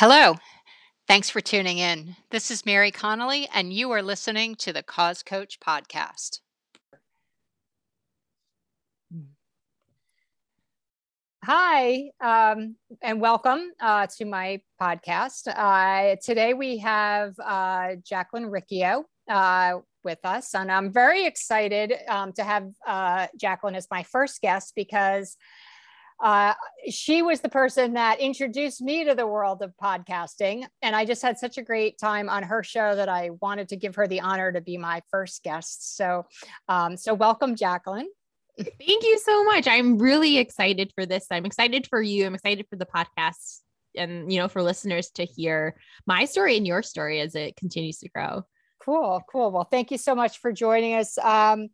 Hello. Thanks for tuning in. This is Mary Connolly, and you are listening to the Cause Coach Podcast. Hi, um, and welcome uh, to my podcast. Uh, today we have uh, Jaclyn Ricchio uh, with us, and I'm very excited um, to have uh, Jaclyn as my first guest because uh, she was the person that introduced me to the world of podcasting. And I just had such a great time on her show that I wanted to give her the honor to be my first guest. So, um, so welcome, Jaclyn. Thank you so much. I'm really excited for this. I'm excited for you. I'm excited for the podcast and, you know, for listeners to hear my story and your story as it continues to grow. Cool, cool. Well, thank you so much for joining us. Um,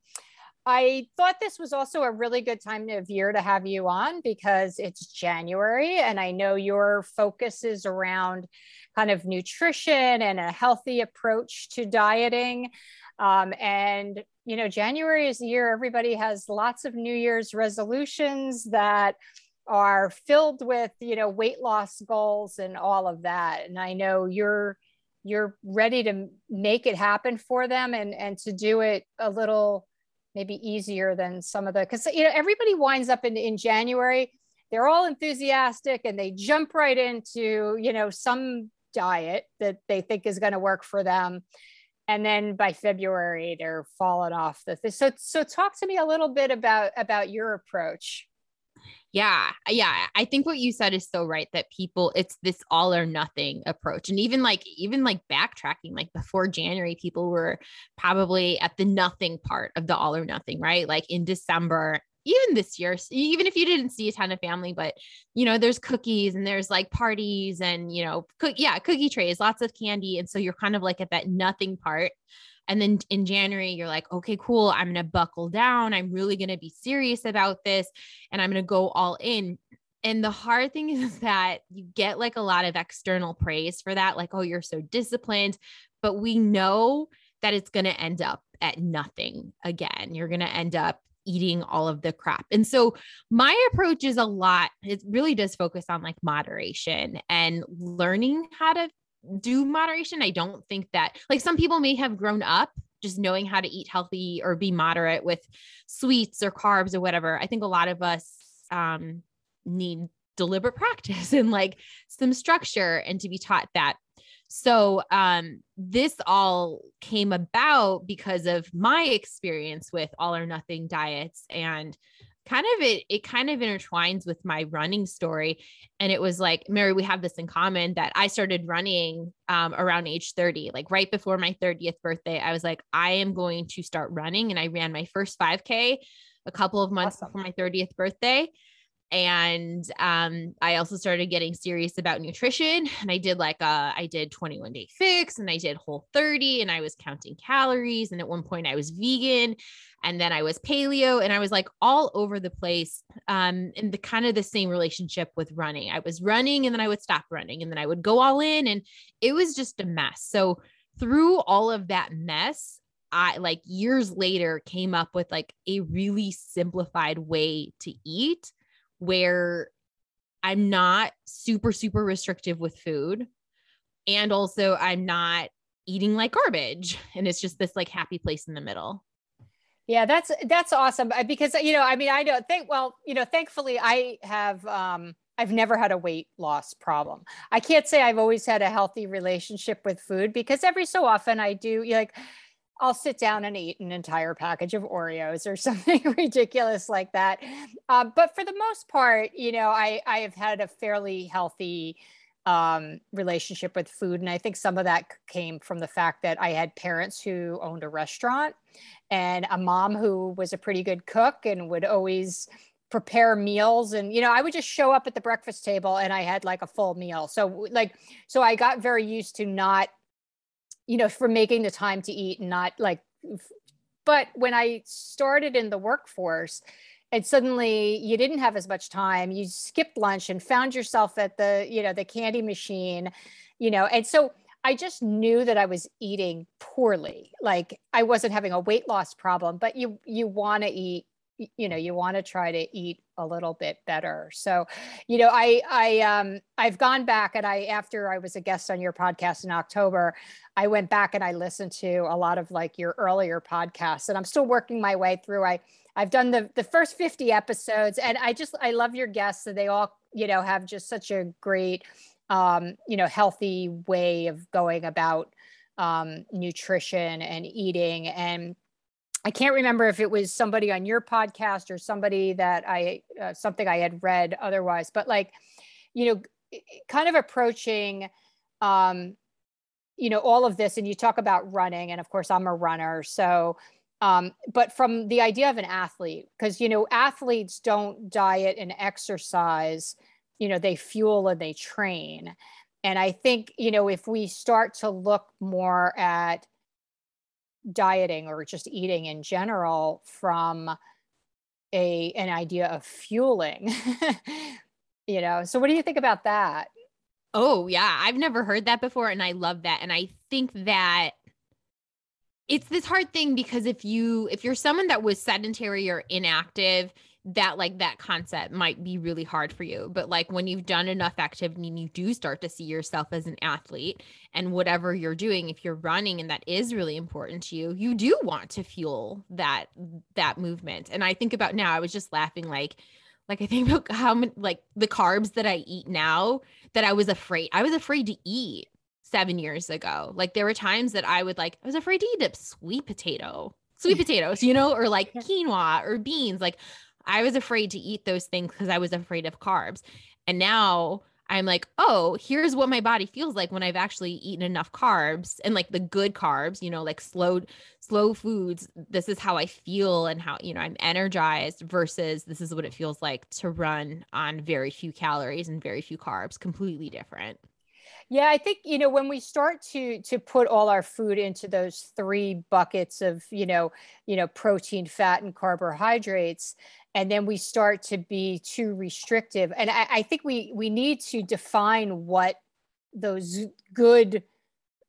I thought this was also a really good time of year to have you on because it's January and I know your focus is around kind of nutrition and a healthy approach to dieting. Um, and, you know, January is the year everybody has lots of New Year's resolutions that are filled with, you know, weight loss goals and all of that. And I know you're you're ready to make it happen for them and and to do it a little maybe easier than some of the because you know everybody winds up in, in january they're all enthusiastic and they jump right into you know some diet that they think is going to work for them. And then by february they're falling off the th- so so talk to me a little bit about about your approach yeah. Yeah. I think what you said is so right that people, it's this all or nothing approach. And even like, even like backtracking, like before January, people were probably at the nothing part of the all or nothing, right? Like in December, even this year, even if you didn't see a ton of family, but you know, there's cookies and there's like parties and, you know, cook, yeah, cookie trays, lots of candy. And so you're kind of like at that nothing part. And then in January, you're like, okay, cool. I'm going to buckle down. I'm really going to be serious about this and I'm going to go all in. And the hard thing is that you get like a lot of external praise for that, like, oh, you're so disciplined. But we know that it's going to end up at nothing again. You're going to end up eating all of the crap. And so my approach is a lot, it really does focus on like moderation and learning how to do moderation. I don't think that like some people may have grown up just knowing how to eat healthy or be moderate with sweets or carbs or whatever. I think a lot of us um, need deliberate practice and like some structure and to be taught that. So um, this all came about because of my experience with all or nothing diets and kind of it it kind of intertwines with my running story. And it was like mary we have this in common that i started running um, around age 30 like right before my 30th birthday i was like i am going to start running. And i ran my first 5k a couple of months awesome. before my 30th birthday and um, i also started getting serious about nutrition and i did like a i did 21 day fix and i did whole 30 and i was counting calories and at one point i was vegan and then i was paleo and i was like all over the place um, in the kind of the same relationship with running. I was running and then i would stop running and then i would go all in and it was just a mess. So through all of that mess I like years later came up with like a really simplified way to eat where I'm not super, super restrictive with food. And also, I'm not eating like garbage. And it's just this like happy place in the middle. Yeah, that's that's awesome uh, because you know, I mean, I don't think well, you know, thankfully I have um I've never had a weight loss problem. I can't say I've always had a healthy relationship with food because every so often I do like I'll sit down and eat an entire package of Oreos or something ridiculous like that. Uh, but for the most part, you know, I, I have had a fairly healthy um, relationship with food. And I think some of that came from the fact that I had parents who owned a restaurant and a mom who was a pretty good cook and would always prepare meals and you know i would just show up at the breakfast table and i had like a full meal so like so i got very used to not you know, for making the time to eat and not like, but when I started in the workforce, and suddenly you didn't have as much time you skipped lunch and found yourself at the you know the candy machine you know and so i just knew that i was eating poorly. Like i wasn't having a weight loss problem but you you want to eat you know you want to try to eat a little bit better. So you know i i um i've gone back and i after i was a guest on your podcast in october i went back and i listened to a lot of like your earlier podcasts and i'm still working my way through. I i've done the the first 50 episodes and i just i love your guests and they all you know have just such a great um you know healthy way of going about um nutrition and eating and I can't remember if it was somebody on your podcast or somebody that I uh, something I had read otherwise, but like, you know, kind of approaching, um, you know, all of this, and you talk about running, and of course, I'm a runner, so. Um, but from the idea of an athlete, because you know, athletes don't diet and exercise, you know, they fuel and they train. And I think, you know, if we start to look more at dieting or just eating in general from a an idea of fueling you know? So what do you think about that? Oh yeah i've never heard that before and i love that and i think that it's this hard thing because if you if you're someone that was sedentary or inactive that like that concept might be really hard for you but like when you've done enough activity and you do start to see yourself as an athlete and whatever you're doing if you're running and that is really important to you you do want to fuel that that movement. And i think about now i was just laughing like like i think about how many like the carbs that i eat now that i was afraid i was afraid to eat seven years ago. Like there were times that i would like i was afraid to eat a sweet potato sweet potatoes, you know, or like quinoa or beans. Like I was afraid to eat those things because I was afraid of carbs. And now I'm like, oh, here's what my body feels like when I've actually eaten enough carbs and like the good carbs, you know, like slow, slow foods. This is how I feel and how, you know, I'm energized versus this is what it feels like to run on very few calories and very few carbs, completely different. Yeah, I think you know when we start to to put all our food into those three buckets of you know you know protein, fat, and carbohydrates, and then we start to be too restrictive. And I, I think we we need to define what those good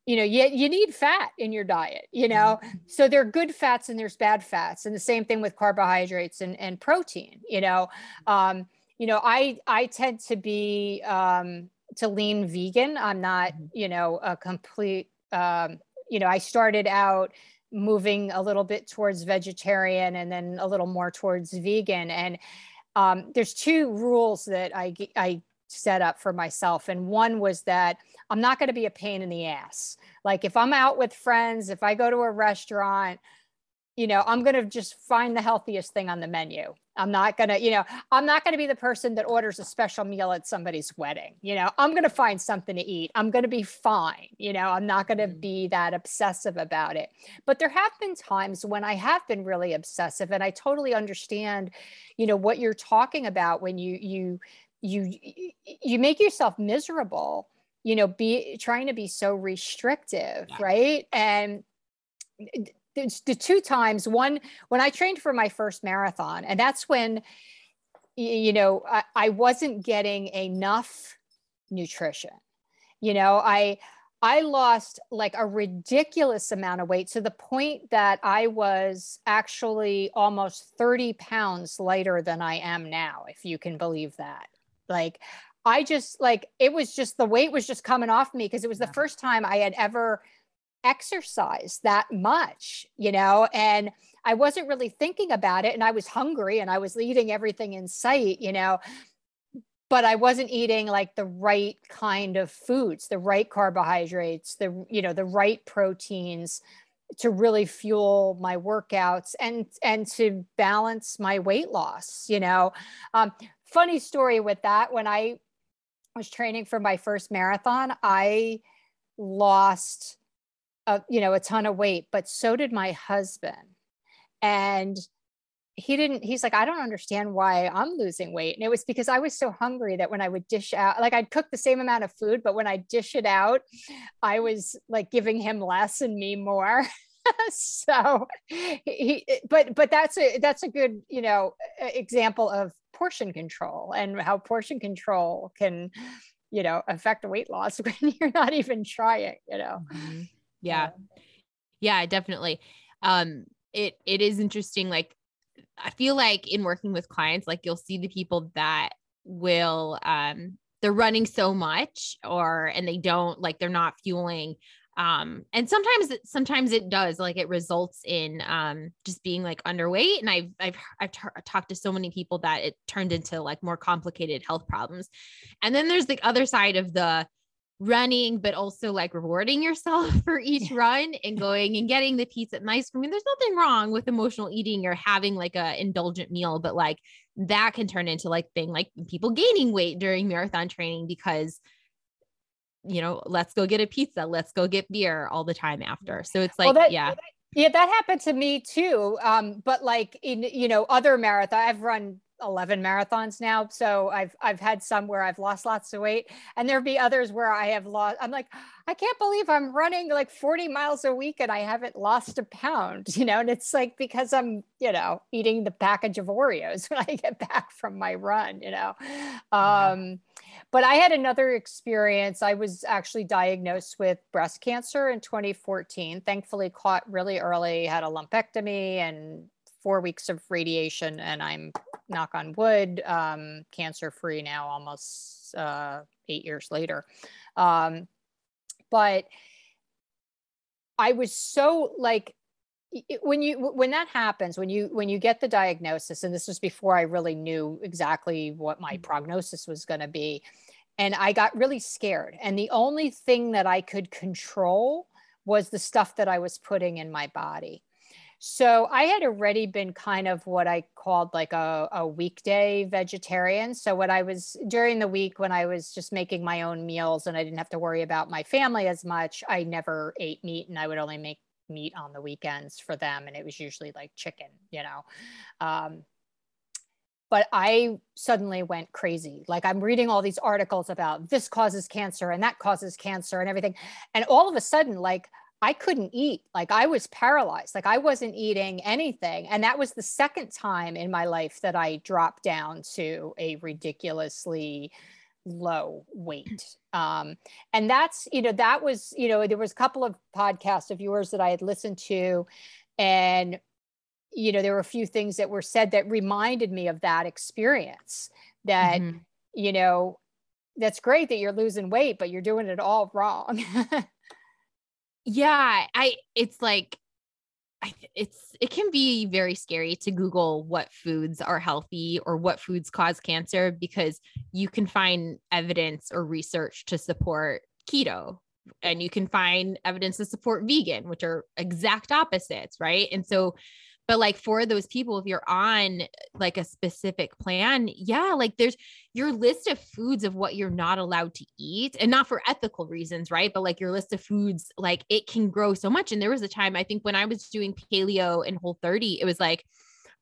you know you, you need fat in your diet you know mm-hmm. so there are good fats and there's bad fats and the same thing with carbohydrates and, and protein you know um, you know i i tend to be um, to lean vegan. I'm not, mm-hmm. you know, a complete, um, you know, I started out moving a little bit towards vegetarian and then a little more towards vegan. And um, there's two rules that I, I set up for myself. And one was that I'm not going to be a pain in the ass. Like if I'm out with friends, if I go to a restaurant, you know, I'm going to just find the healthiest thing on the menu. I'm not going to, you know, I'm not going to be the person that orders a special meal at somebody's wedding. You know, I'm going to find something to eat. I'm going to be fine. You know, I'm not going to mm-hmm. be that obsessive about it. But there have been times when I have been really obsessive and I totally understand, you know, what you're talking about when you you you you make yourself miserable, you know, be trying to be so restrictive, yeah. right? And the, the two times one when i trained for my first marathon and that's when you know I, I wasn't getting enough nutrition. You know i i lost like a ridiculous amount of weight to the point that i was actually almost 30 pounds lighter than i am now if you can believe that. Like i just like it was just the weight was just coming off me because it was the first time i had ever exercise that much, you know, and I wasn't really thinking about it. And I was hungry and I was eating everything in sight, you know, but I wasn't eating like the right kind of foods, the right carbohydrates, the, you know, the right proteins to really fuel my workouts and and to balance my weight loss you know um, funny story with that when i was training for my first marathon i lost a, you know, a ton of weight, but so did my husband. And he didn't, he's like, I don't understand why I'm losing weight. And it was because I was so hungry that when I would dish out, like I'd cook the same amount of food, but when I dish it out, I was like giving him less and me more. so he but but that's a that's a good you know example of portion control and how portion control can you know affect weight loss when you're not even trying you know mm-hmm yeah. Yeah. Definitely. Um it it is interesting like I feel like in working with clients, like you'll see the people that will um they're running so much or and they don't like they're not fueling um and sometimes sometimes it does like it results in um just being like underweight and i've i've i've t- talked to so many people that it turned into like more complicated health problems. And then there's the other side of the running, but also like rewarding yourself for each run and going and getting the pizza and ice cream. I mean, there's nothing wrong with emotional eating or having like a indulgent meal, but like that can turn into like thing like people gaining weight during marathon training because you know, let's go get a pizza, let's go get beer all the time after. So it's like, well, that, yeah. Yeah, that happened to me too. Um, but like in you know other marathon, I've run 11 marathons now so i've i've had some where i've lost lots of weight and there'll be others where i have lost i'm like i can't believe i'm running like 40 miles a week and i haven't lost a pound you know and it's like because i'm you know eating the package of oreos when i get back from my run you know? Um but i had another experience. I was actually diagnosed with breast cancer in 2014 thankfully caught really early had a lumpectomy and four weeks of radiation and I'm knock on wood, um, cancer free now, almost uh, eight years later. Um, but I was so like, when you when that happens when you when you get the diagnosis and this was before i really knew exactly what my mm-hmm. prognosis was going to be and i got really scared and the only thing that i could control was the stuff that i was putting in my body so I had already been kind of what I called like a, a weekday vegetarian. So what I was during the week when I was just making my own meals and I didn't have to worry about my family as much, I never ate meat and I would only make meat on the weekends for them. And it was usually like chicken, you know. Um, but I suddenly went crazy. Like I'm reading all these articles about this causes cancer and that causes cancer and everything. And all of a sudden, like I couldn't eat. Like I was paralyzed. Like I wasn't eating anything. And that was the second time in my life that I dropped down to a ridiculously low weight. Um, and that's, you know, that was, you know, there was a couple of podcasts of yours that I had listened to. And, you know, there were a few things that were said that reminded me of that experience that, mm-hmm. you know, that's great that you're losing weight, but you're doing it all wrong. yeah i it's like I, it's it can be very scary to google what foods are healthy or what foods cause cancer because you can find evidence or research to support keto. And you can find evidence to support vegan which are exact opposites right? And so but like for those people if you're on like a specific plan yeah like there's your list of foods of what you're not allowed to eat and not for ethical reasons right? But like your list of foods like it can grow so much. And there was a time i think when i was doing paleo and whole 30 it was like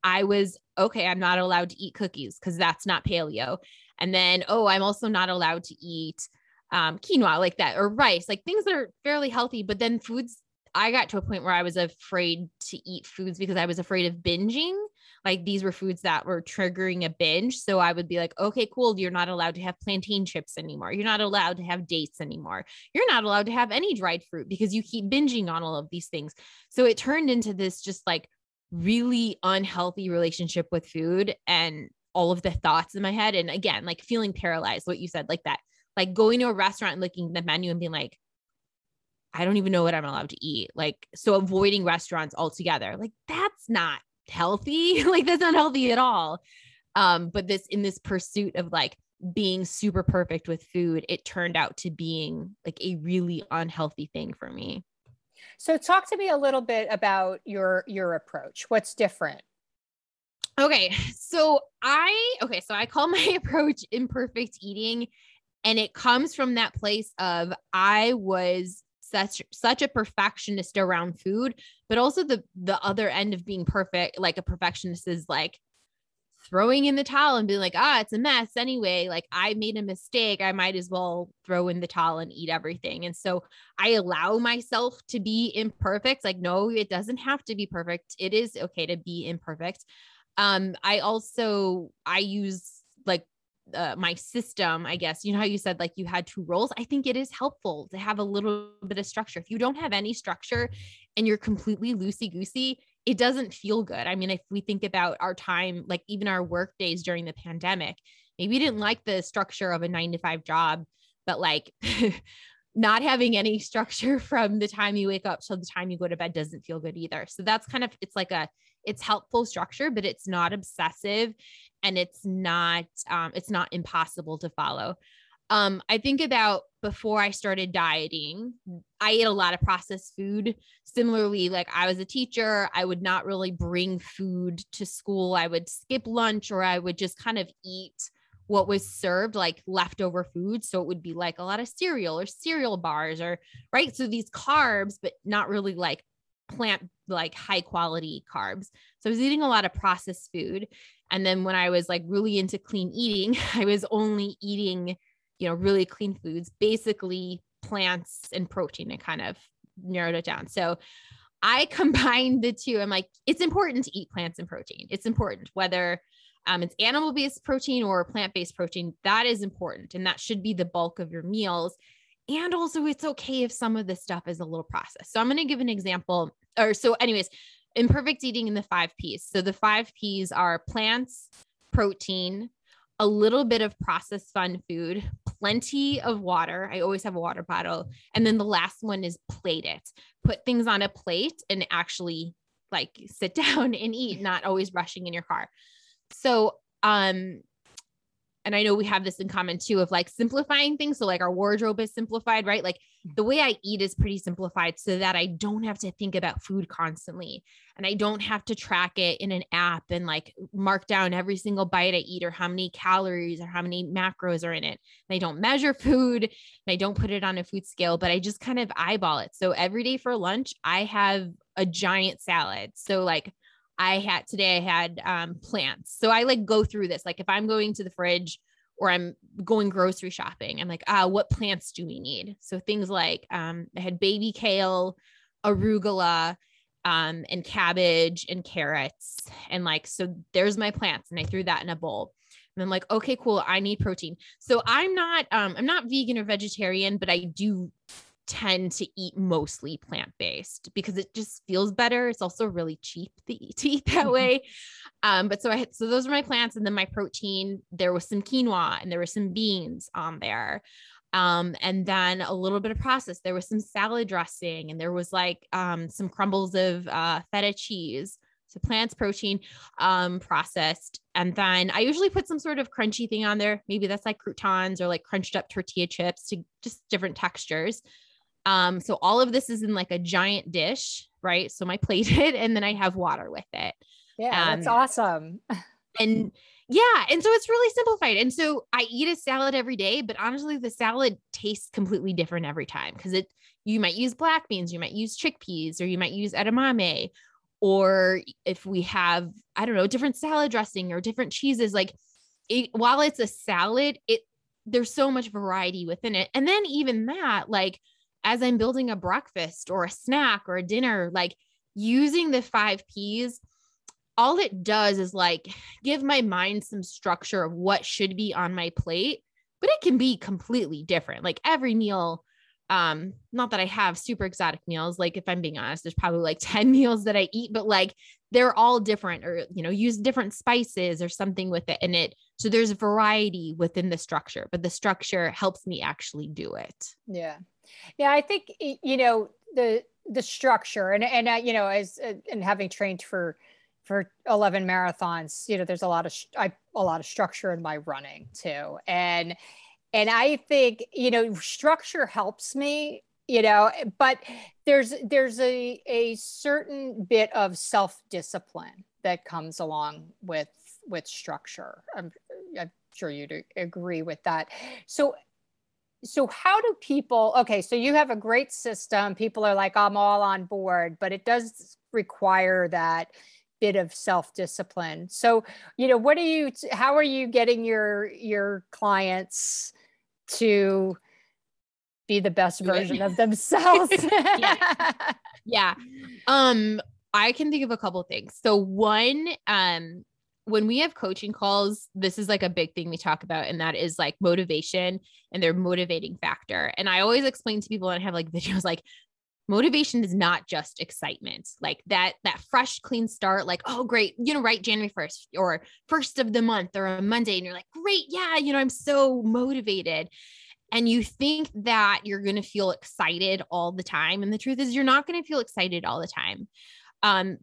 i was okay i'm not allowed to eat cookies because that's not paleo. And then oh i'm also not allowed to eat um, quinoa like that or rice like things that are fairly healthy but then foods I got to a point where I was afraid to eat foods because I was afraid of binging. Like these were foods that were triggering a binge. So I would be like, okay, cool. You're not allowed to have plantain chips anymore. You're not allowed to have dates anymore. You're not allowed to have any dried fruit because you keep binging on all of these things. So it turned into this just like really unhealthy relationship with food and all of the thoughts in my head. And again, like feeling paralyzed, what you said, like that, like going to a restaurant and looking at the menu and being like, I don't even know what I'm allowed to eat. Like, so avoiding restaurants altogether. Like, that's not healthy. like, that's not healthy at all. Um, but this in this pursuit of like being super perfect with food, it turned out to being like a really unhealthy thing for me. So talk to me a little bit about your your approach. What's different? Okay. So I okay, so I call my approach imperfect eating and it comes from that place of I was such such a perfectionist around food but also the the other end of being perfect like a perfectionist is like throwing in the towel and being like ah it's a mess anyway. Like i made a mistake. I might as well throw in the towel and eat everything. And so i allow myself to be imperfect. Like no it doesn't have to be perfect. It is okay to be imperfect. Um i also i use like uh, my system, I guess, you know how you said like you had two roles. I think it is helpful to have a little bit of structure. If you don't have any structure and you're completely loosey goosey, it doesn't feel good. I mean, if we think about our time, like even our work days during the pandemic, maybe you didn't like the structure of a nine to five job, but like not having any structure from the time you wake up till the time you go to bed doesn't feel good either. So that's kind of it's like a it's helpful structure, but it's not obsessive and it's not um, it's not impossible to follow. Um, I think about before I started dieting, I ate a lot of processed food. Similarly, like I was a teacher, I would not really bring food to school. I would skip lunch or I would just kind of eat what was served like leftover food so it would be like a lot of cereal or cereal bars or right so these carbs but not really like plant like high quality carbs so i was eating a lot of processed food and then when i was like really into clean eating i was only eating you know really clean foods basically plants and protein and kind of narrowed it down so i combined the two i'm like it's important to eat plants and protein it's important whether um, it's animal based protein or plant based protein. That is important. And that should be the bulk of your meals. And also, it's okay if some of this stuff is a little processed. So, I'm going to give an example. Or, so, anyways, imperfect eating in the five P's. So, the five P's are plants, protein, a little bit of processed fun food, plenty of water. I always have a water bottle. And then the last one is plate it. Put things on a plate and actually like sit down and eat, not always rushing in your car. So, um, and I know we have this in common too of like simplifying things. So, like our wardrobe is simplified, right? Like mm. the way I eat is pretty simplified so that I don't have to think about food constantly and I don't have to track it in an app and like mark down every single bite I eat or how many calories or how many macros are in it. And I don't measure food and I don't put it on a food scale, but I just kind of eyeball it. So, every day for lunch, I have a giant salad. So, like, I had today I had um, plants. So I like go through this. Like if I'm going to the fridge or I'm going grocery shopping, I'm like, ah, what plants do we need? So things like um, I had baby kale, arugula, um, and cabbage and carrots. And like, so there's my plants. And I threw that in a bowl. And I'm like, okay, cool. I need protein. So I'm not, um, I'm not vegan or vegetarian, but I do tend to eat mostly plant based because it just feels better. It's also really cheap to eat, to eat that mm-hmm. way. Um, but so I had, so those are my plants, and then my protein. There was some quinoa and there were some beans on there. Um, and then a little bit of process. There was some salad dressing, and there was like um, some crumbles of uh, feta cheese. So plants, protein, um, processed. And then I usually put some sort of crunchy thing on there. Maybe that's like croutons or like crunched up tortilla chips to just different textures. Um, so all of this is in like a giant dish, right? So my plated, and then I have water with it. Yeah, um, that's awesome. and yeah, and so it's really simplified. And so I eat a salad every day, but honestly, the salad tastes completely different every time because it you might use black beans, you might use chickpeas, or you might use edamame, or if we have I don't know different salad dressing or different cheeses, like it, while it's a salad, it there's so much variety within it. And then even that, like as I'm building a breakfast or a snack or a dinner, like using the five P's, all it does is like give my mind some structure of what should be on my plate, but it can be completely different. Like every meal, um, not that I have super exotic meals, like if I'm being honest, there's probably like 10 meals that I eat, but like they're all different or you know, use different spices or something with it. And it so there's variety within the structure, but the structure helps me actually do it. Yeah. Yeah, I think you know the the structure and and uh, you know as uh, and having trained for for 11 marathons you know there's a lot of I, a lot of structure in my running too. And and i think you know structure helps me you know but there's there's a a certain bit of self discipline that comes along with with structure. I'm i'm sure you'd agree with that. So so how do people okay so you have a great system people are like i'm all on board but it does require that bit of self-discipline. So you know what are you how are you getting your your clients to be the best version of themselves? Yeah. yeah. Um i can think of a couple things. So one um when we have coaching calls, this is like a big thing we talk about, and that is like motivation and their motivating factor. And I always explain to people and I have like videos like motivation is not just excitement. Like that that fresh clean start like oh great you know right january 1st or first of the month or a monday and you're like great yeah you know i'm so motivated. And you think that you're going to feel excited all the time and the truth is you're not going to feel excited all the time. Um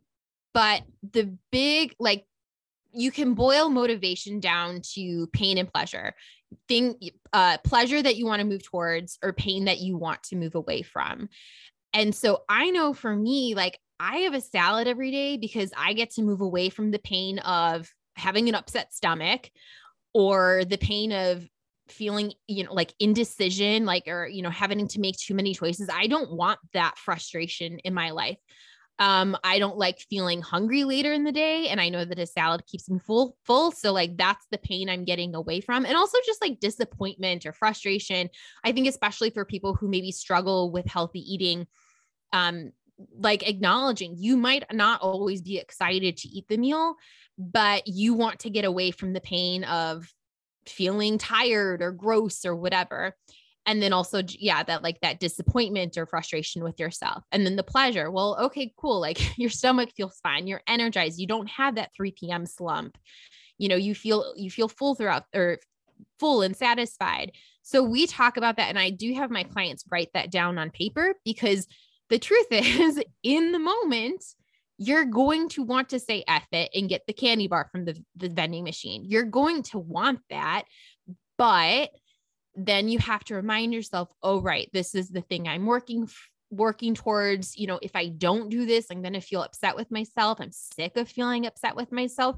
but the big like you can boil motivation down to pain and pleasure thing uh pleasure that you want to move towards or pain that you want to move away from and so I know for me, like I have a salad every day because I get to move away from the pain of having an upset stomach or the pain of feeling, you know, like indecision, like, or, you know, having to make too many choices. I don't want that frustration in my life. Um, I don't like feeling hungry later in the day. And I know that a salad keeps me full, full. So like that's the pain I'm getting away from. And also just like disappointment or frustration. I think especially for people who maybe struggle with healthy eating, um, like acknowledging you might not always be excited to eat the meal, but you want to get away from the pain of feeling tired or gross or whatever and then also yeah that like that disappointment or frustration with yourself and then the pleasure well okay cool like your stomach feels fine you're energized you don't have that 3 p.m slump you know you feel you feel full throughout or full and satisfied so we talk about that and i do have my clients write that down on paper because the truth is in the moment you're going to want to say F it and get the candy bar from the, the vending machine. You're going to want that. But then you have to remind yourself, oh, right, this is the thing I'm working working towards you know if i don't do this i'm going to feel upset with myself. I'm sick of feeling upset with myself.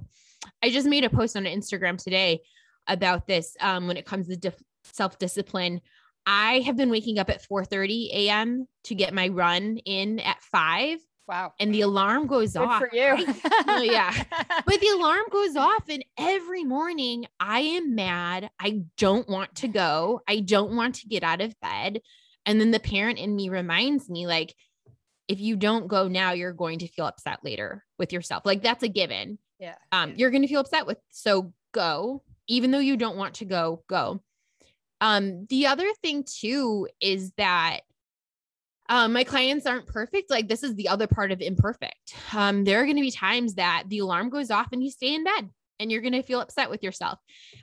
I just made a post on instagram today about this um, when it comes to dif- self-discipline. I have been waking up at 4 30 a.m to get my run in at 5 Wow. And the alarm goes Good off. for you. oh, yeah. But the alarm goes off, and every morning I am mad. I don't want to go. I don't want to get out of bed. And then the parent in me reminds me, like, if you don't go now, you're going to feel upset later with yourself. Like, that's a given. Yeah. Um, you're going to feel upset with, so go, even though you don't want to go, go. Um, the other thing too is that um, my clients aren't perfect. Like this is the other part of imperfect. Um, there are going to be times that the alarm goes off and you stay in bed and you're going to feel upset with yourself.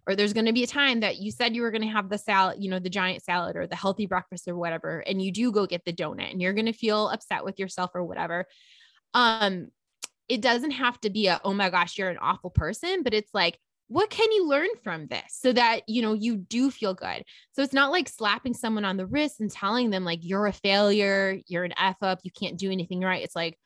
Or there's going to be a time that you said you were going to have the salad, you know, the giant salad or the healthy breakfast or whatever, and you do go get the donut and you're going to feel upset with yourself or whatever. Um, it doesn't have to be a, oh my gosh, you're an awful person, but it's like, what can you learn from this so that you know you do feel good so it's not like slapping someone on the wrist and telling them like you're a failure you're an f up you can't do anything right it's like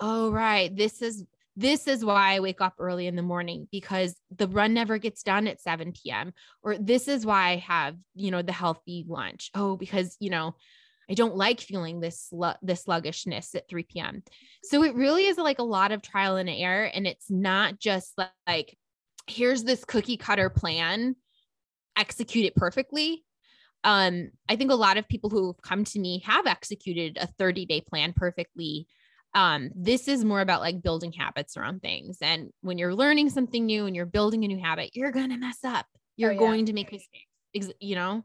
oh right this is this is why I wake up early in the morning because the run never gets done at 7 p.m. Or this is why I have, you know, the healthy lunch. Oh, because, you know, I don't like feeling this this sluggishness at 3 p.m. So it really is like a lot of trial and error and it's not just like here's this cookie cutter plan, execute it perfectly. Um, I think a lot of people who have come to me have executed a 30 day plan perfectly. Um, this is more about like building habits around things. And when you're learning something new and you're building a new habit, you're going to mess up. You're oh, yeah. going to make mistakes, you know?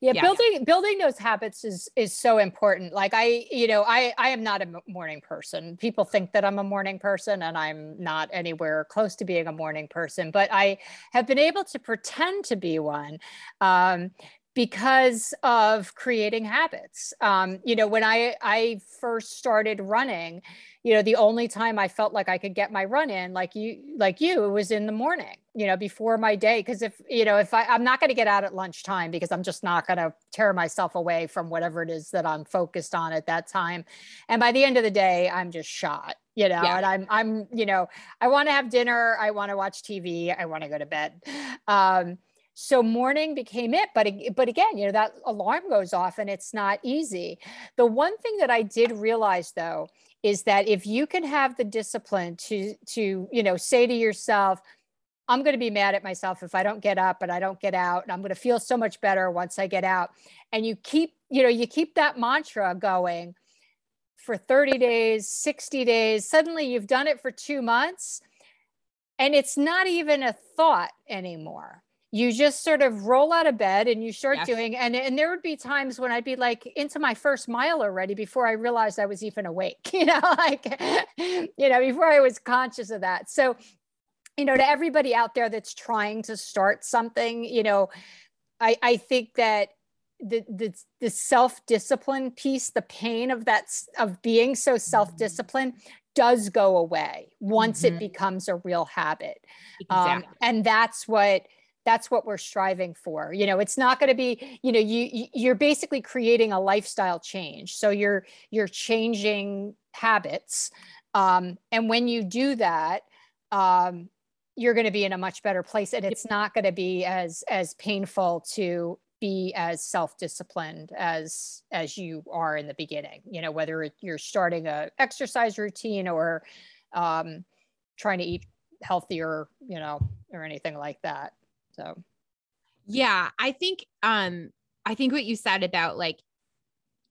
Yeah, yeah, building building those habits is is so important. Like i you know i i am not a morning person. People think that i'm a morning person and i'm not anywhere close to being a morning person but i have been able to pretend to be one. Um, because of creating habits. Um, you know, when I I first started running, you know, the only time I felt like I could get my run in, like you like you, it was in the morning. You know, before my day, because if you know, if I I'm not going to get out at lunchtime because I'm just not going to tear myself away from whatever it is that I'm focused on at that time, and by the end of the day, I'm just shot you know yeah. and i'm i'm you know i want to have dinner i want to watch tv i want to go to bed um so morning became it but but again you know that alarm goes off and it's not easy. The one thing that i did realize though is that if you can have the discipline to to you know say to yourself i'm going to be mad at myself if i don't get up and i don't get out and i'm going to feel so much better once i get out and you keep you know you keep that mantra going for 30 days 60 days suddenly you've done it for 2 months and it's not even a thought anymore you just sort of roll out of bed and you start yes. doing and and there would be times when I'd be like into my first mile already before I realized I was even awake you know like you know before I was conscious of that so you know to everybody out there that's trying to start something you know I I think that the the, the self discipline piece the pain of that of being so self disciplined does go away once mm-hmm. it becomes a real habit um, exactly. um, and that's what that's what we're striving for you know it's not going to be you know you you're basically creating a lifestyle change so you're you're changing habits um, and when you do that um, you're going to be in a much better place and it's not going to be as as painful to be as self-disciplined as as you are in the beginning you know whether you're starting a exercise routine or um, trying to eat healthier you know or anything like that so. Yeah, I think um I think what you said about like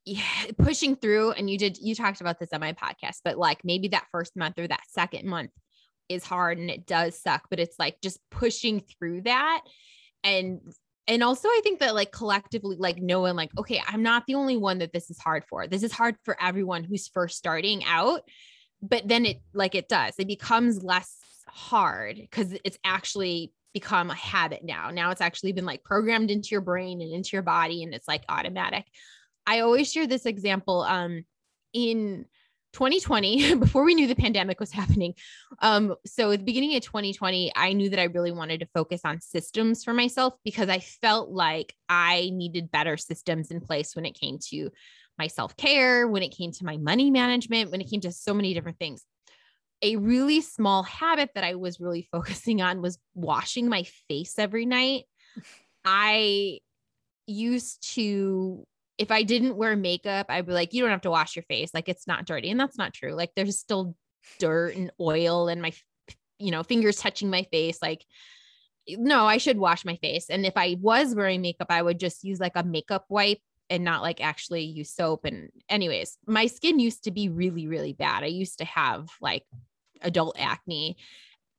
yeah, pushing through and you did you talked about this on my podcast, but like maybe that first month or that second month is hard and it does suck, but it's like just pushing through that. And and also i think that like collectively like knowing like okay i'm not the only one that this is hard for. This is hard for everyone who's first starting out but then it like it does. It becomes less hard because it's actually become a habit now. Now it's actually been like programmed into your brain and into your body and it's like automatic. I always share this example um in 2020 before we knew the pandemic was happening. Um so at the beginning of 2020 I knew that I really wanted to focus on systems for myself because I felt like I needed better systems in place when it came to my self-care, when it came to my money management, when it came to so many different things a really small habit that I was really focusing on was washing my face every night. I used to, if I didn't wear makeup, I'd be like, you don't have to wash your face. Like it's not dirty. And that's not true. Like there's still dirt and oil and my, you know, fingers touching my face. Like, no, I should wash my face. And if I was wearing makeup, I would just use like a makeup wipe and not like actually use soap. And, anyways, my skin used to be really, really bad. I used to have like adult acne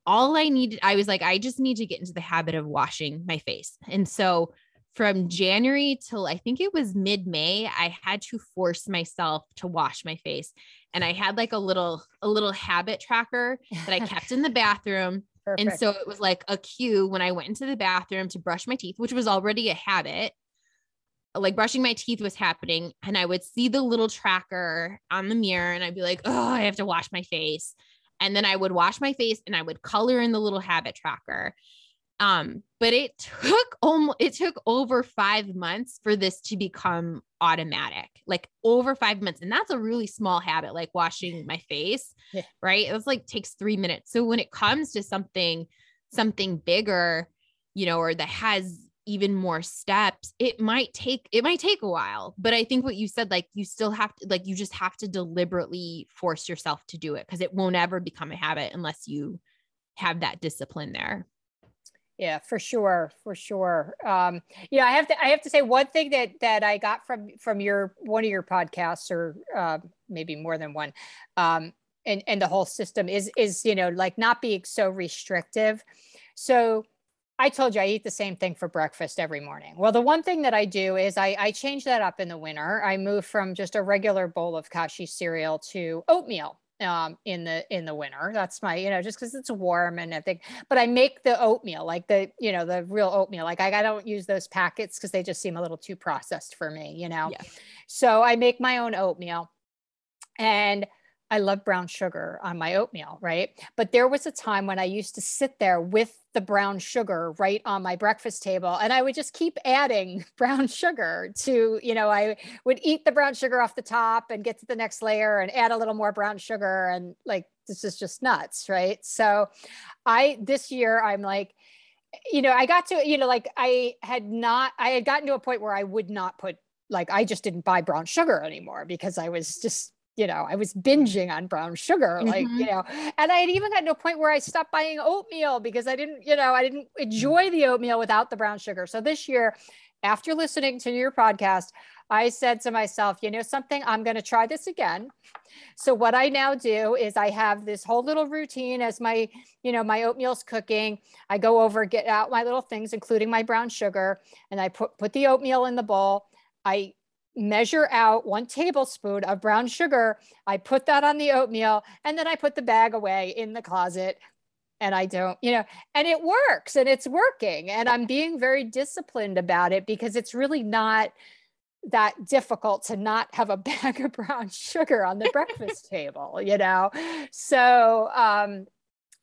all I needed, I was like, I just need to get into the habit of washing my face. And so from January till I think it was mid May, I had to force myself to wash my face. And I had like a little, a little habit tracker that I kept in the bathroom. Perfect. And so it was like a cue when I went into the bathroom to brush my teeth, which was already a habit. Like brushing my teeth was happening, and I would see the little tracker on the mirror, and I'd be like, oh, I have to wash my face and then I would wash my face and I would color in the little habit tracker. Um, but it took almost it took over five months for this to become automatic, like over five months. And that's a really small habit, like washing my face, yeah. right? It was like takes three minutes. So when it comes to something, something bigger, you know, or that has even more steps it might take it might take a while but i think what you said like you still have to like you just have to deliberately force yourself to do it because it won't ever become a habit unless you have that discipline there. Yeah for sure for sure. Um yeah i have to i have to say one thing that that i got from from your one of your podcasts or uh, maybe more than one um and and the whole system is is you know like not being so restrictive. So I told you I eat the same thing for breakfast every morning. Well, the one thing that I do is I, I change that up in the winter. I move from just a regular bowl of Kashi cereal to oatmeal um, in the in the winter. That's my you know just because it's warm and everything. But I make the oatmeal like the you know the real oatmeal. Like I, I don't use those packets because they just seem a little too processed for me. You know. Yeah. So I make my own oatmeal, and I love brown sugar on my oatmeal, right? But there was a time when I used to sit there with the brown sugar right on my breakfast table and I would just keep adding brown sugar to, you know, I would eat the brown sugar off the top and get to the next layer and add a little more brown sugar and like this is just nuts, right? So I this year I'm like you know, I got to, you know, like I had not I had gotten to a point where I would not put like I just didn't buy brown sugar anymore because I was just you know, I was binging on brown sugar, like, Mhm. you know, and I had even gotten to a point where I stopped buying oatmeal because I didn't, you know, I didn't enjoy the oatmeal without the brown sugar. So this year, after listening to your podcast, I said to myself, you know, something, I'm going to try this again. So what I now do is I have this whole little routine as my, you know, my oatmeal's cooking. I go over, get out my little things, including my brown sugar, and I put put the oatmeal in the bowl. I measure out one tablespoon of brown sugar. I put that on the oatmeal, and then I put the bag away in the closet. And I don't, you know, and it works and it's working. And I'm being very disciplined about it because it's really not that difficult to not have a bag of brown sugar on the breakfast table, you know? So, um,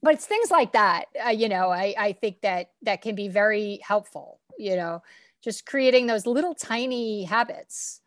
but it's things like that, uh, you know, I, I think that that can be very helpful, you know, just creating those little tiny habits.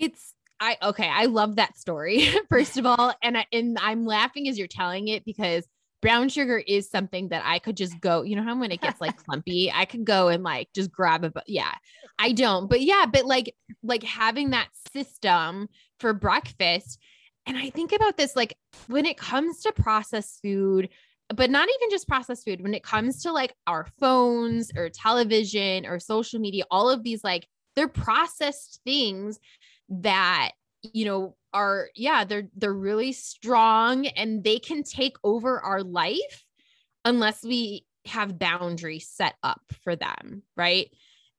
It's I okay, I love that story first of all, and I, and I'm laughing as you're telling it because brown sugar is something that I could just go. You know how when it gets like clumpy, I could go and like just grab a. Yeah, I don't, but yeah, but like like having that system for breakfast, and I think about this like when it comes to processed food. But not even just processed food, when it comes to like our phones or television or social media, all of these like they're processed things that you know are yeah they're they're really strong and they can take over our life unless we have boundaries set up for them right?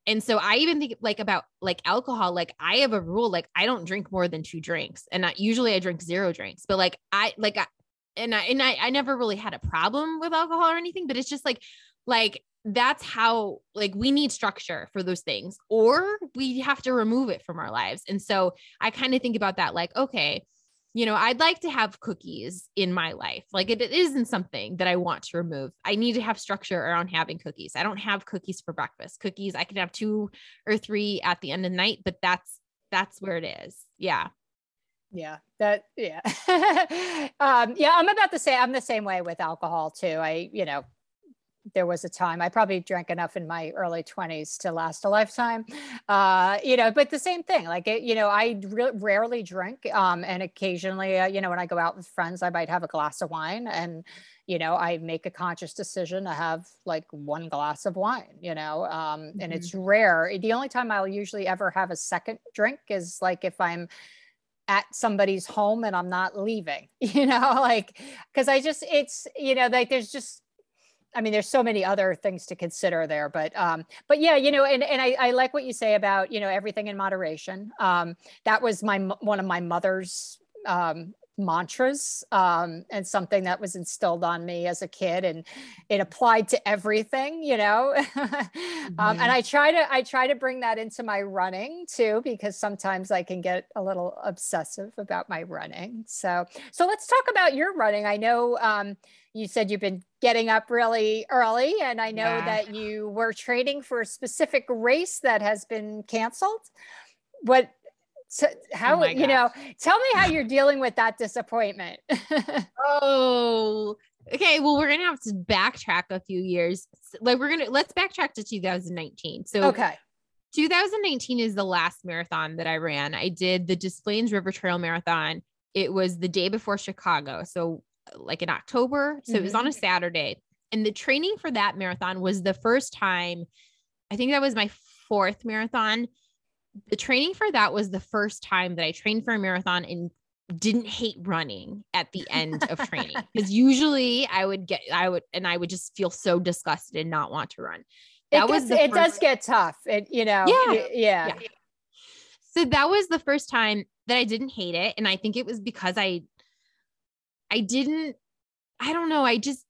And so i even think like about like alcohol like i have a rule like i don't drink more than two drinks and I, usually i drink zero drinks but like i like I, and i and I, I never really had a problem with alcohol or anything but it's just like like that's how like we need structure for those things or we have to remove it from our lives and so i kind of think about that like okay you know i'd like to have cookies in my life like it, it isn't something that i want to remove i need to have structure around having cookies i don't have cookies for breakfast cookies i can have two or three at the end of the night but that's that's where it is yeah Yeah, that yeah. um, yeah, I'm about the same. I'm the same way with alcohol too. I, you know, there was a time I probably drank enough in my early 20s to last a lifetime. Uh, you know, but the same thing. Like, it, you know, I re- rarely drink, um, and occasionally, uh, you know, when I go out with friends, I might have a glass of wine, and you know, I make a conscious decision to have like one glass of wine. You know, um, and Mhm. it's rare. The only time I'll usually ever have a second drink is like if I'm at somebody's home and I'm not leaving, you know, like, cause I just, it's, you know, like there's just, I mean, there's so many other things to consider there, but, um, but yeah, you know, and, and I, I like what you say about, you know, everything in moderation. Um, that was my, one of my mother's, um, mantras, um, and something that was instilled on me as a kid and it applied to everything, you know? um, Mhm. and I try to, I try to bring that into my running too, because sometimes I can get a little obsessive about my running. So, so let's talk about your running. I know, um, you said you've been getting up really early and I know Yeah. that you were training for a specific race that has been canceled. What, so oh how, my you know, tell me how you're dealing with that disappointment. Oh, okay. Well, we're gonna have to backtrack a few years. Like we're gonna let's backtrack to 2019. So okay. 2019 is the last marathon that I ran. I did the Des Plaines River Trail Marathon. It was the day before Chicago. So like in October. So it was on a mm-hmm. Saturday. And the training for that marathon was the first time, I think that was my fourth marathon. The training for that was the first time that I trained for a marathon and didn't hate running at the end of training because usually I would get I would and I would just feel so disgusted and not want to run. That it, was gets, the it does get tough. It, you know, Yeah. yeah. Yeah. So that was the first time that I didn't hate it and I think it was because I I didn't I don't know, I just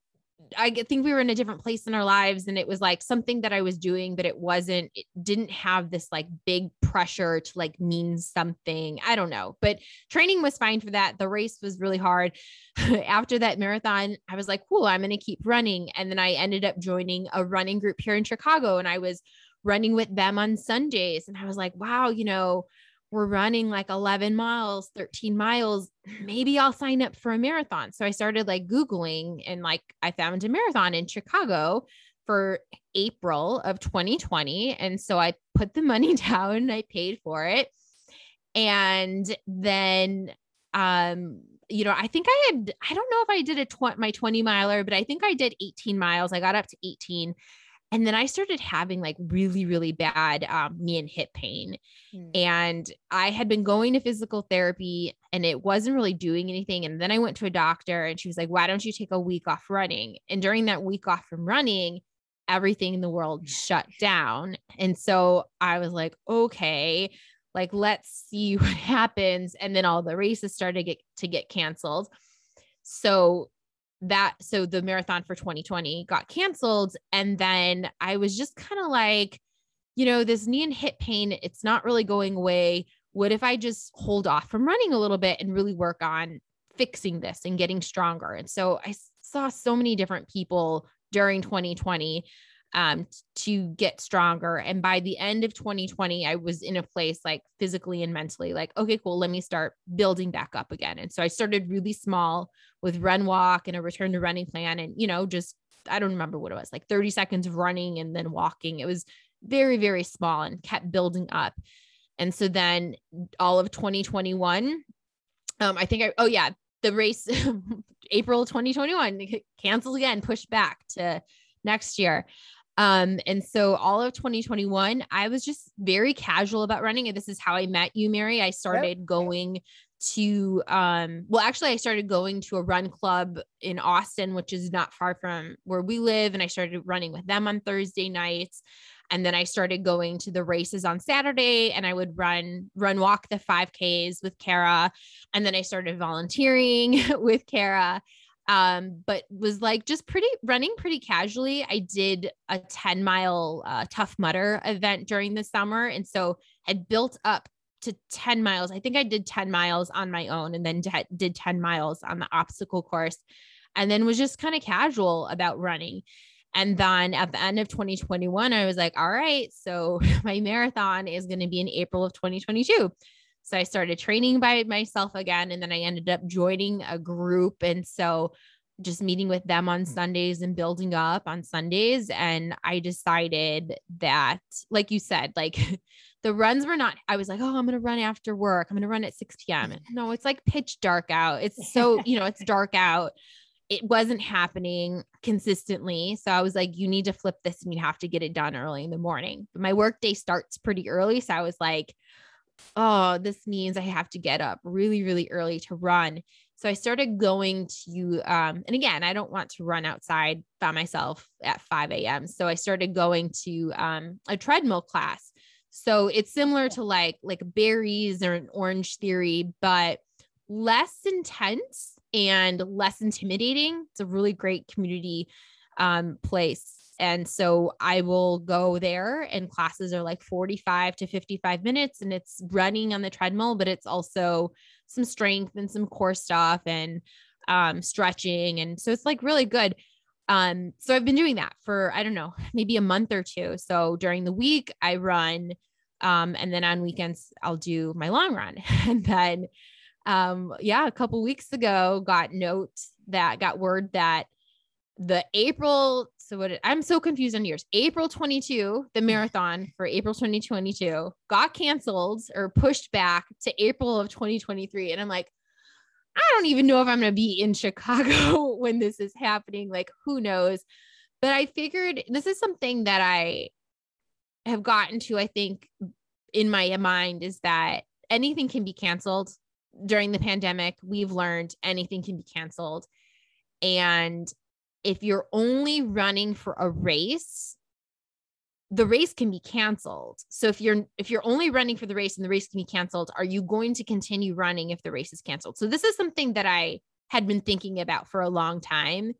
I think we were in a different place in our lives and it was like something that I was doing but it wasn't it didn't have this like big pressure to like mean something. I don't know. But training was fine for that. The race was really hard. After that marathon, I was like, "Cool, I'm going to keep running." And then I ended up joining a running group here in Chicago and I was running with them on Sundays and I was like, "Wow, you know, we're running like 11 miles, 13 miles. Maybe I'll sign up for a marathon. So I started like Googling and like I found a marathon in Chicago for April of 2020. And so I put the money down and I paid for it. And then um, you know, I think I had, I don't know if I did a tw- my 20 miler, but I think I did 18 miles. I got up to 18. And then I started having like really, really bad um, knee and hip pain. Mm. And I had been going to physical therapy and it wasn't really doing anything. And then I went to a doctor and she was like, why don't you take a week off running? And during that week off from running, everything in the world shut down. And so I was like, okay, like let's see what happens and then all the races started to get to get canceled so that so the marathon for 2020 got canceled and then i was just kind of like you know this knee and hip pain it's not really going away. What if i just hold off from running a little bit and really work on fixing this and getting stronger? And so i saw so many different people during 2020 um, to get stronger. And by the end of 2020, I was in a place like physically and mentally, like, okay, cool, let me start building back up again. And so I started really small with run walk and a return to running plan. And, you know, just, I don't remember what it was like 30 seconds of running and then walking. It was very, very small and kept building up. And so then all of 2021, um, I think I, oh yeah, the race, April 2021, canceled again, pushed back to next year. Um, and so all of 2021, I was just very casual about running. And this is how I met you, Mary. I started yep. going to um well actually I started going to a run club in Austin which is not far from where we live and I started running with them on Thursday nights and then I started going to the races on Saturday and I would run run walk the 5Ks with CARA and then I started volunteering with CARA um but was like just pretty running pretty casually. I did a 10 mile uh, Tough Mudder event during the summer and so had built up to 10 miles. I think i did 10 miles on my own and then d- did 10 miles on the obstacle course and then was just kind of casual about running. And then at the end of 2021 i was like all right so my marathon is going to be in april of 2022 so I started training by myself again. And then I ended up joining a group. And so just meeting with them on mm. Sundays and building up on Sundays. And I decided that, like you said, like the runs were not, I was like, oh, I'm going to run after work. I'm going to run at 6 p.m. Mm. No, it's like pitch dark out. It's so, you know, it's dark out. It wasn't happening consistently. So I was like, you need to flip this and you have to get it done early in the morning. But my workday starts pretty early. So I was like, oh, this means I have to get up really, really early to run. So I started going to, um, and again, I don't want to run outside by myself at 5 a.m. So I started going to um, a treadmill class. So it's similar to like like Barry's or an Orange Theory, but less intense and less intimidating. It's a really great community um, place and so I will go there, and classes are like 45 to 55 minutes, and it's running on the treadmill, but it's also some strength and some core stuff and um, stretching. And so it's like really good. Um, so I've been doing that for, I don't know, maybe a month or two. So during the week, I run. Um, and then on weekends, I'll do my long run. and then, um, yeah, a couple weeks ago, got note that got word that the April, so what I'm so confused on years. April 22, the mm. marathon for April 2022 got canceled or pushed back to April of 2023. And I'm like, I don't even know if I'm going to be in Chicago when this is happening. Like, who knows? But I figured this is something that I have gotten to, I think, in my mind is that anything can be canceled during the pandemic. We've learned anything can be canceled. And if you're only running for a race, the race can be canceled. So if you're if you're only running for the race and the race can be canceled, are you going to continue running if the race is canceled? So this is something that I had been thinking about for a long time.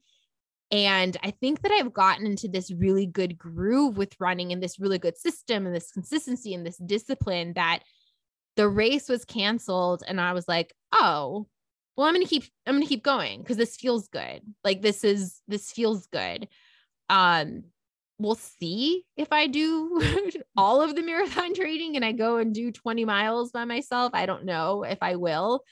And I think that I've gotten into this really good groove with running and this really good system and this consistency and this discipline that the race was canceled and I was like, "Oh, well i'm gonna keep i'm gonna keep going because this feels good. Like this is this feels good. Um we'll see if i do all of the marathon training and i go and do 20 miles by myself. I don't know if i will.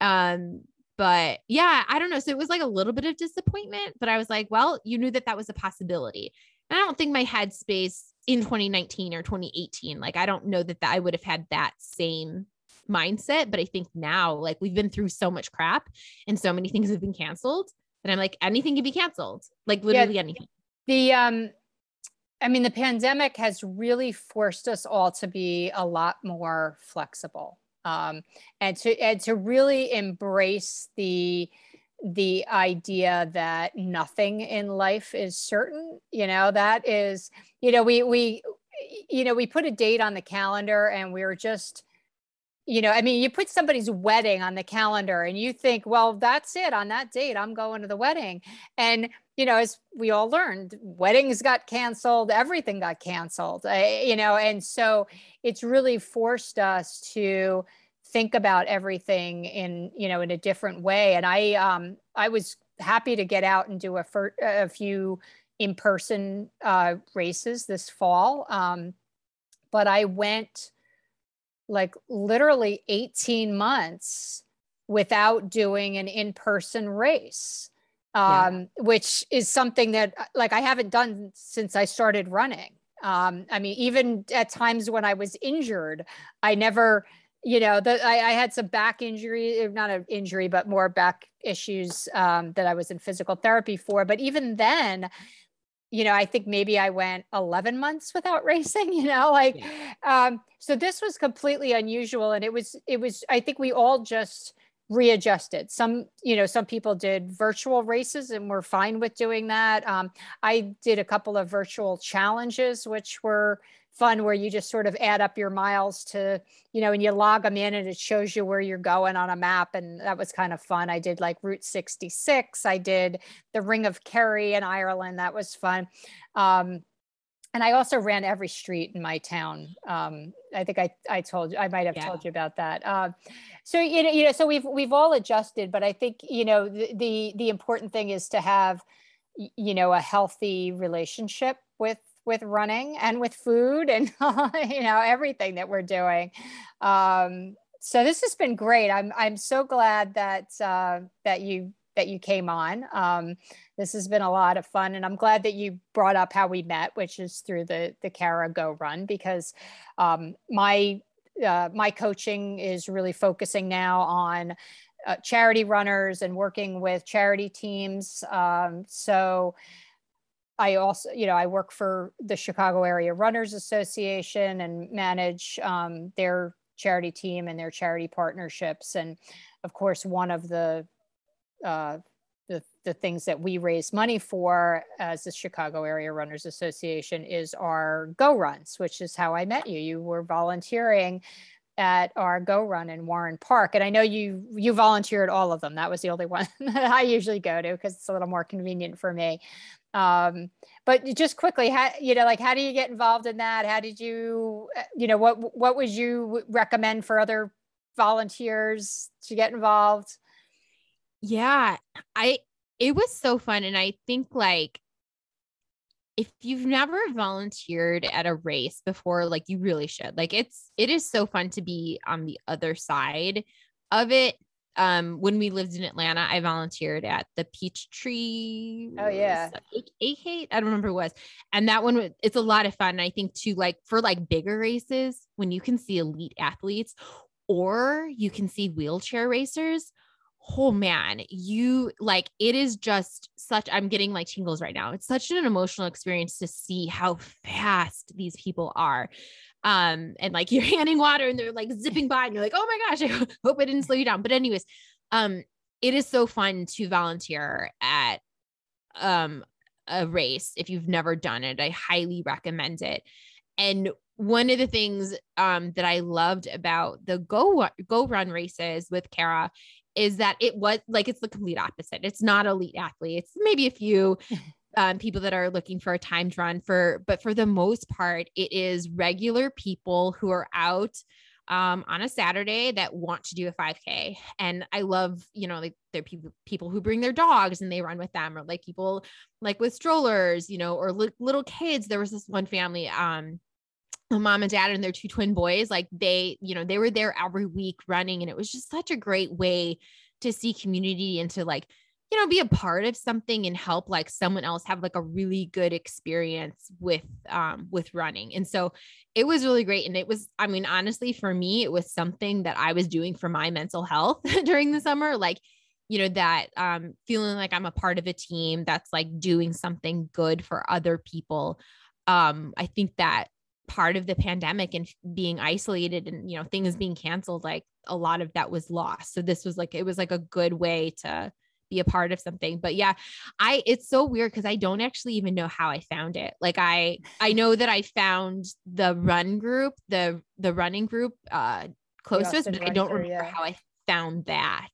Um but yeah i don't know. So it was like a little bit of disappointment but i was like well you knew that that was a possibility. And i don't think my headspace in 2019 or 2018 like i don't know that, that i would have had that same mindset. But I think now, like we've been through so much crap and so many things have been canceled that I'm like, anything can be canceled, like literally yeah, anything. The, um, I mean, the pandemic has really forced us all to be a lot more flexible um, and to and to really embrace the the idea that nothing in life is certain. You know, that is, you know, we we you know we put a date on the calendar and we are just you know, I mean, you put somebody's wedding on the calendar and you think, well, that's it on that date, I'm going to the wedding. And, you know, as we all learned, weddings got canceled, everything got canceled, uh, you know, and so it's really forced us to think about everything in, you know, in a different way. And I, um, I was happy to get out and do a, fir- a few in person uh, races this fall. Um, but I went, like literally 18 months without doing an in-person race um, yeah. which is something that uh, like i haven't done since i started running um, i mean even at times when i was injured i never you know the, I, I had some back injury not an injury but more back issues um, that i was in physical therapy for but even then you know, I think maybe I went 11 months without racing, you know, like, yeah. um, so this was completely unusual. And it was, it was, I think we all just readjusted. Some, you know, some people did virtual races and were fine with doing that. Um, I did a couple of virtual challenges, which were, fun where you just sort of add up your miles to, you know, and you log them in and it shows you where you're going on a map. And that was kind of fun. I did like Route 66. I did the Ring of Kerry in Ireland. That was fun. Um, and I also ran every street in my town. Um, I think I, I told you, I might have yeah. told you about that. Uh, so, you know, you know, so we've, we've all adjusted, but I think, you know, the, the, the important thing is to have, you know, a healthy relationship with with running and with food and you know everything that we're doing. Um, so this has been great. I'm i'm so glad that uh, that you that you came on. Um, this has been a lot of fun and i'm glad that you brought up how we met which is through the the CARA go run because um, my uh, my coaching is really focusing now on uh, charity runners and working with charity teams. Um, so I also, you know, I work for the Chicago Area Runners Association and manage um, their charity team and their charity partnerships. And of course, one of the uh, the, the things that we raise money for as the Chicago Area Runners Association is our Go Runs, which is how I met you. You were volunteering at our Go Run in Warren Park, and I know you you volunteered all of them. That was the only one that I usually go to because it's a little more convenient for me. Um, but just quickly, how, you know, like how do you get involved in that? How did you, uh, you know, what what would you recommend for other volunteers to get involved? Yeah, I it was so fun, and I think like if you've never volunteered at a race before, like you really should. Like it's it is so fun to be on the other side of it um when we lived in Atlanta, I volunteered at the Peachtree. Oh yeah, eight I don't remember what it was, and that one it's a lot of fun. I think too, like for like bigger races, when you can see elite athletes, or you can see wheelchair racers. Oh man, you like it is just such. I'm getting like tingles right now. It's such an emotional experience to see how fast these people are um and like you're handing water and they're like zipping by and you're like oh my gosh i hope i didn't slow you down. But anyways um it is so fun to volunteer at um a race if you've never done it. I highly recommend it. And one of the things um that i loved about the go go run races with CARA is that it was like it's the complete opposite. It's not elite athletes. Maybe a few um, people that are looking for a timed run for, but for the most part, it is regular people who are out um, on a Saturday that want to do a 5K. And I love, you know, like there are people people who bring their dogs and they run with them, or like people like with strollers, you know, or li- little kids. There was this one family, um, mom and dad and their two twin boys, like they, you know, they were there every week running, and it was just such a great way to see community and to like you know, be a part of something and help like someone else have like a really good experience with um with running. And so it was really great. And it was, I mean, honestly, for me, it was something that I was doing for my mental health during the summer. Like, you know, that um feeling like I'm a part of a team that's like doing something good for other people. Um, I think that part of the pandemic and being isolated and you know things being canceled like a lot of that was lost so this was like it was like a good way to be a part of something. But yeah, I it's so weird because I don't actually even know how I found it. Like I I know that I found the run group, the the running group uh closest, but I don't remember yeah. how I found that.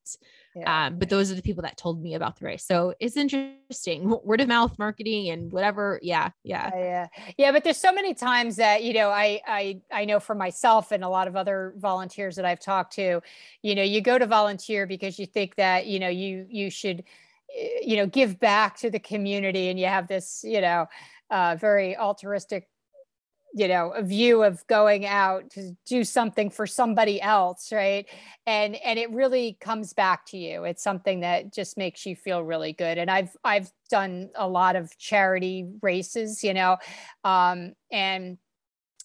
Yeah. Um, but those are the people that told me about the race. So it's interesting. Word of mouth marketing and whatever. Yeah. Yeah. Yeah. Yeah. But there's so many times that, you know, I I I know for myself and a lot of other volunteers that I've talked to, you know, you go to volunteer because you think that, you know, you you should, eh, you know, give back to the community and you have this, you know, uh, very altruistic you know a view of going out to do something for somebody else right? And and it really comes back to you. It's something that just makes you feel really good. And i've i've done a lot of charity races you know um and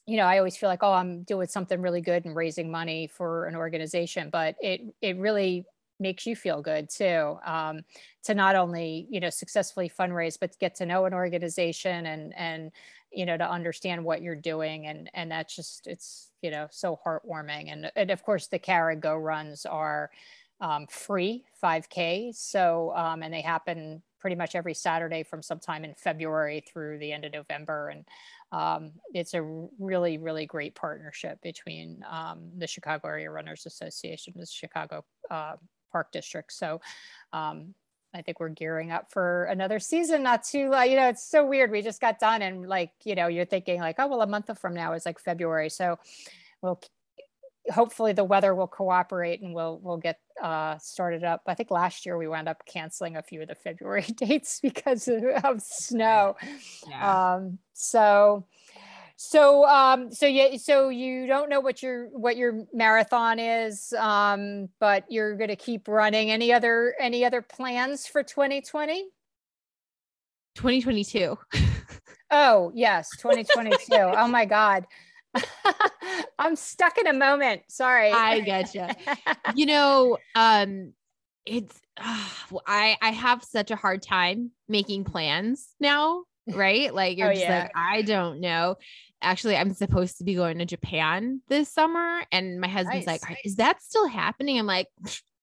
you know i always feel like oh i'm doing something really good and raising money for an organization. But it it really makes you feel good too um, to not only you know successfully fundraise but get to know an organization and and you know to understand what you're doing. And and that's just it's you know so heartwarming. And and of course the CARA Go runs are um, free 5k so um, and they happen pretty much every Saturday from sometime in February through the end of November. And um, it's a really really great partnership between um, the Chicago Area Runners Association the Chicago uh, Park District so um, I think we're gearing up for another season. Not too, uh, you know, it's so weird. We just got done, and like, you know, you're thinking like, oh well, a month from now is like February, so we'll hopefully the weather will cooperate and we'll we'll get uh, started up. I think last year we wound up canceling a few of the February dates because of, of snow. Yeah. Um, so so um so yeah so you don't know what your what your marathon is um but you're going to keep running. Any other any other plans for 2020 2022 oh yes 2022 oh my god. I'm stuck in a moment. Sorry. I getcha. You know um it's uh, i i have such a hard time making plans now right? Like you're oh, just yeah. like, I don't know. Actually, I'm supposed to be going to Japan this summer. And my husband's nice. like, is that still happening? I'm like,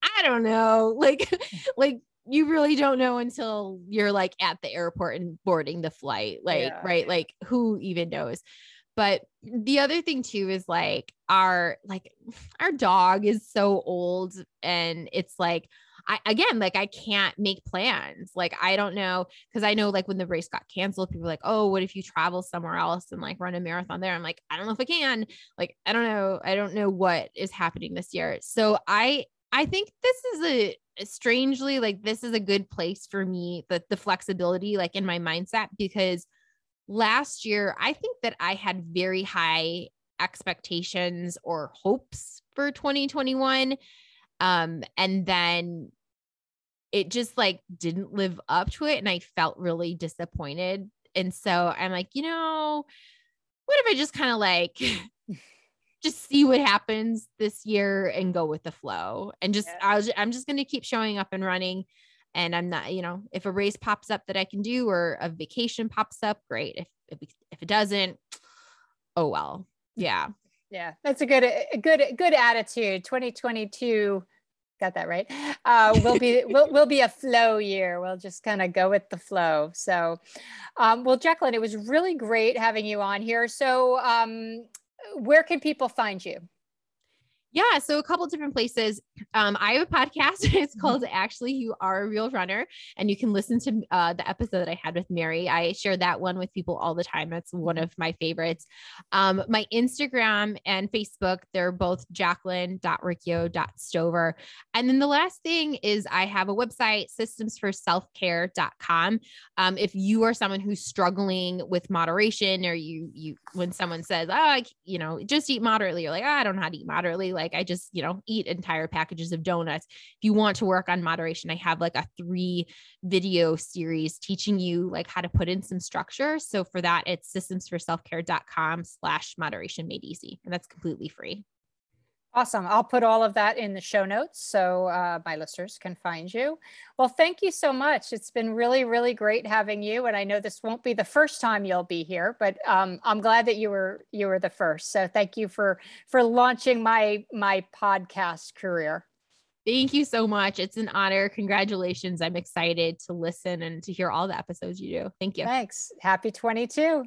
I don't know. Like, like you really don't know until you're like at the airport and boarding the flight. Like, yeah. right. Like who even knows? But the other thing too is like our like our dog is so old and it's like I again like I can't make plans. Like I don't know because I know like when the race got canceled, people like, oh, what if you travel somewhere else and like run a marathon there? I'm like, I don't know if I can. Like I don't know. I don't know what is happening this year. So I I think this is a strangely like this is a good place for me the the flexibility like in my mindset because last year I think that I had very high expectations or hopes for 2021 um, and then it just like didn't live up to it. And I felt really disappointed. And so I'm like, you know, what if I just kind of like just see what happens this year and go with the flow and just yeah. I was, I'm just going to keep showing up and running and I'm not, you know, if a race pops up that I can do or a vacation pops up, great. If if, if it doesn't, oh well. Yeah. Yeah. That's a good a good good attitude. 2022 got that right. Uh, will be will will be a flow year. We'll just kind of go with the flow. So, um, well, Jaclyn, it was really great having you on here. So, um, where can people find you? Yeah, so a couple different places. Um, I have a podcast. It's called Actually You Are a Real Runner, and you can listen to uh, the episode that I had with Mary. I share that one with people all the time. It's one of my favorites. Um, my Instagram and Facebook, they're both jaclyn.ricchio.stover. And then the last thing is I have a website, systemsforselfcare.com. Um, if you are someone who's struggling with moderation, or you you when someone says, "Oh, I, you know, just eat moderately," you're like, oh, "I don't know how to eat moderately." Like I just, you know, eat entire packages of donuts. If you want to work on moderation, I have like a three video series teaching you like how to put in some structure. So for that, it's systemsforselfcare.com slash moderation made easy. And that's completely free. Awesome. I'll put all of that in the show notes so uh, my listeners can find you. Well, thank you so much. It's been really, really great having you. And I know this won't be the first time you'll be here, but um, I'm glad that you were you were the first. So thank you for for launching my my podcast career. Thank you so much. It's an honor. Congratulations. I'm excited to listen and to hear all the episodes you do. Thank you. Thanks. Happy 22.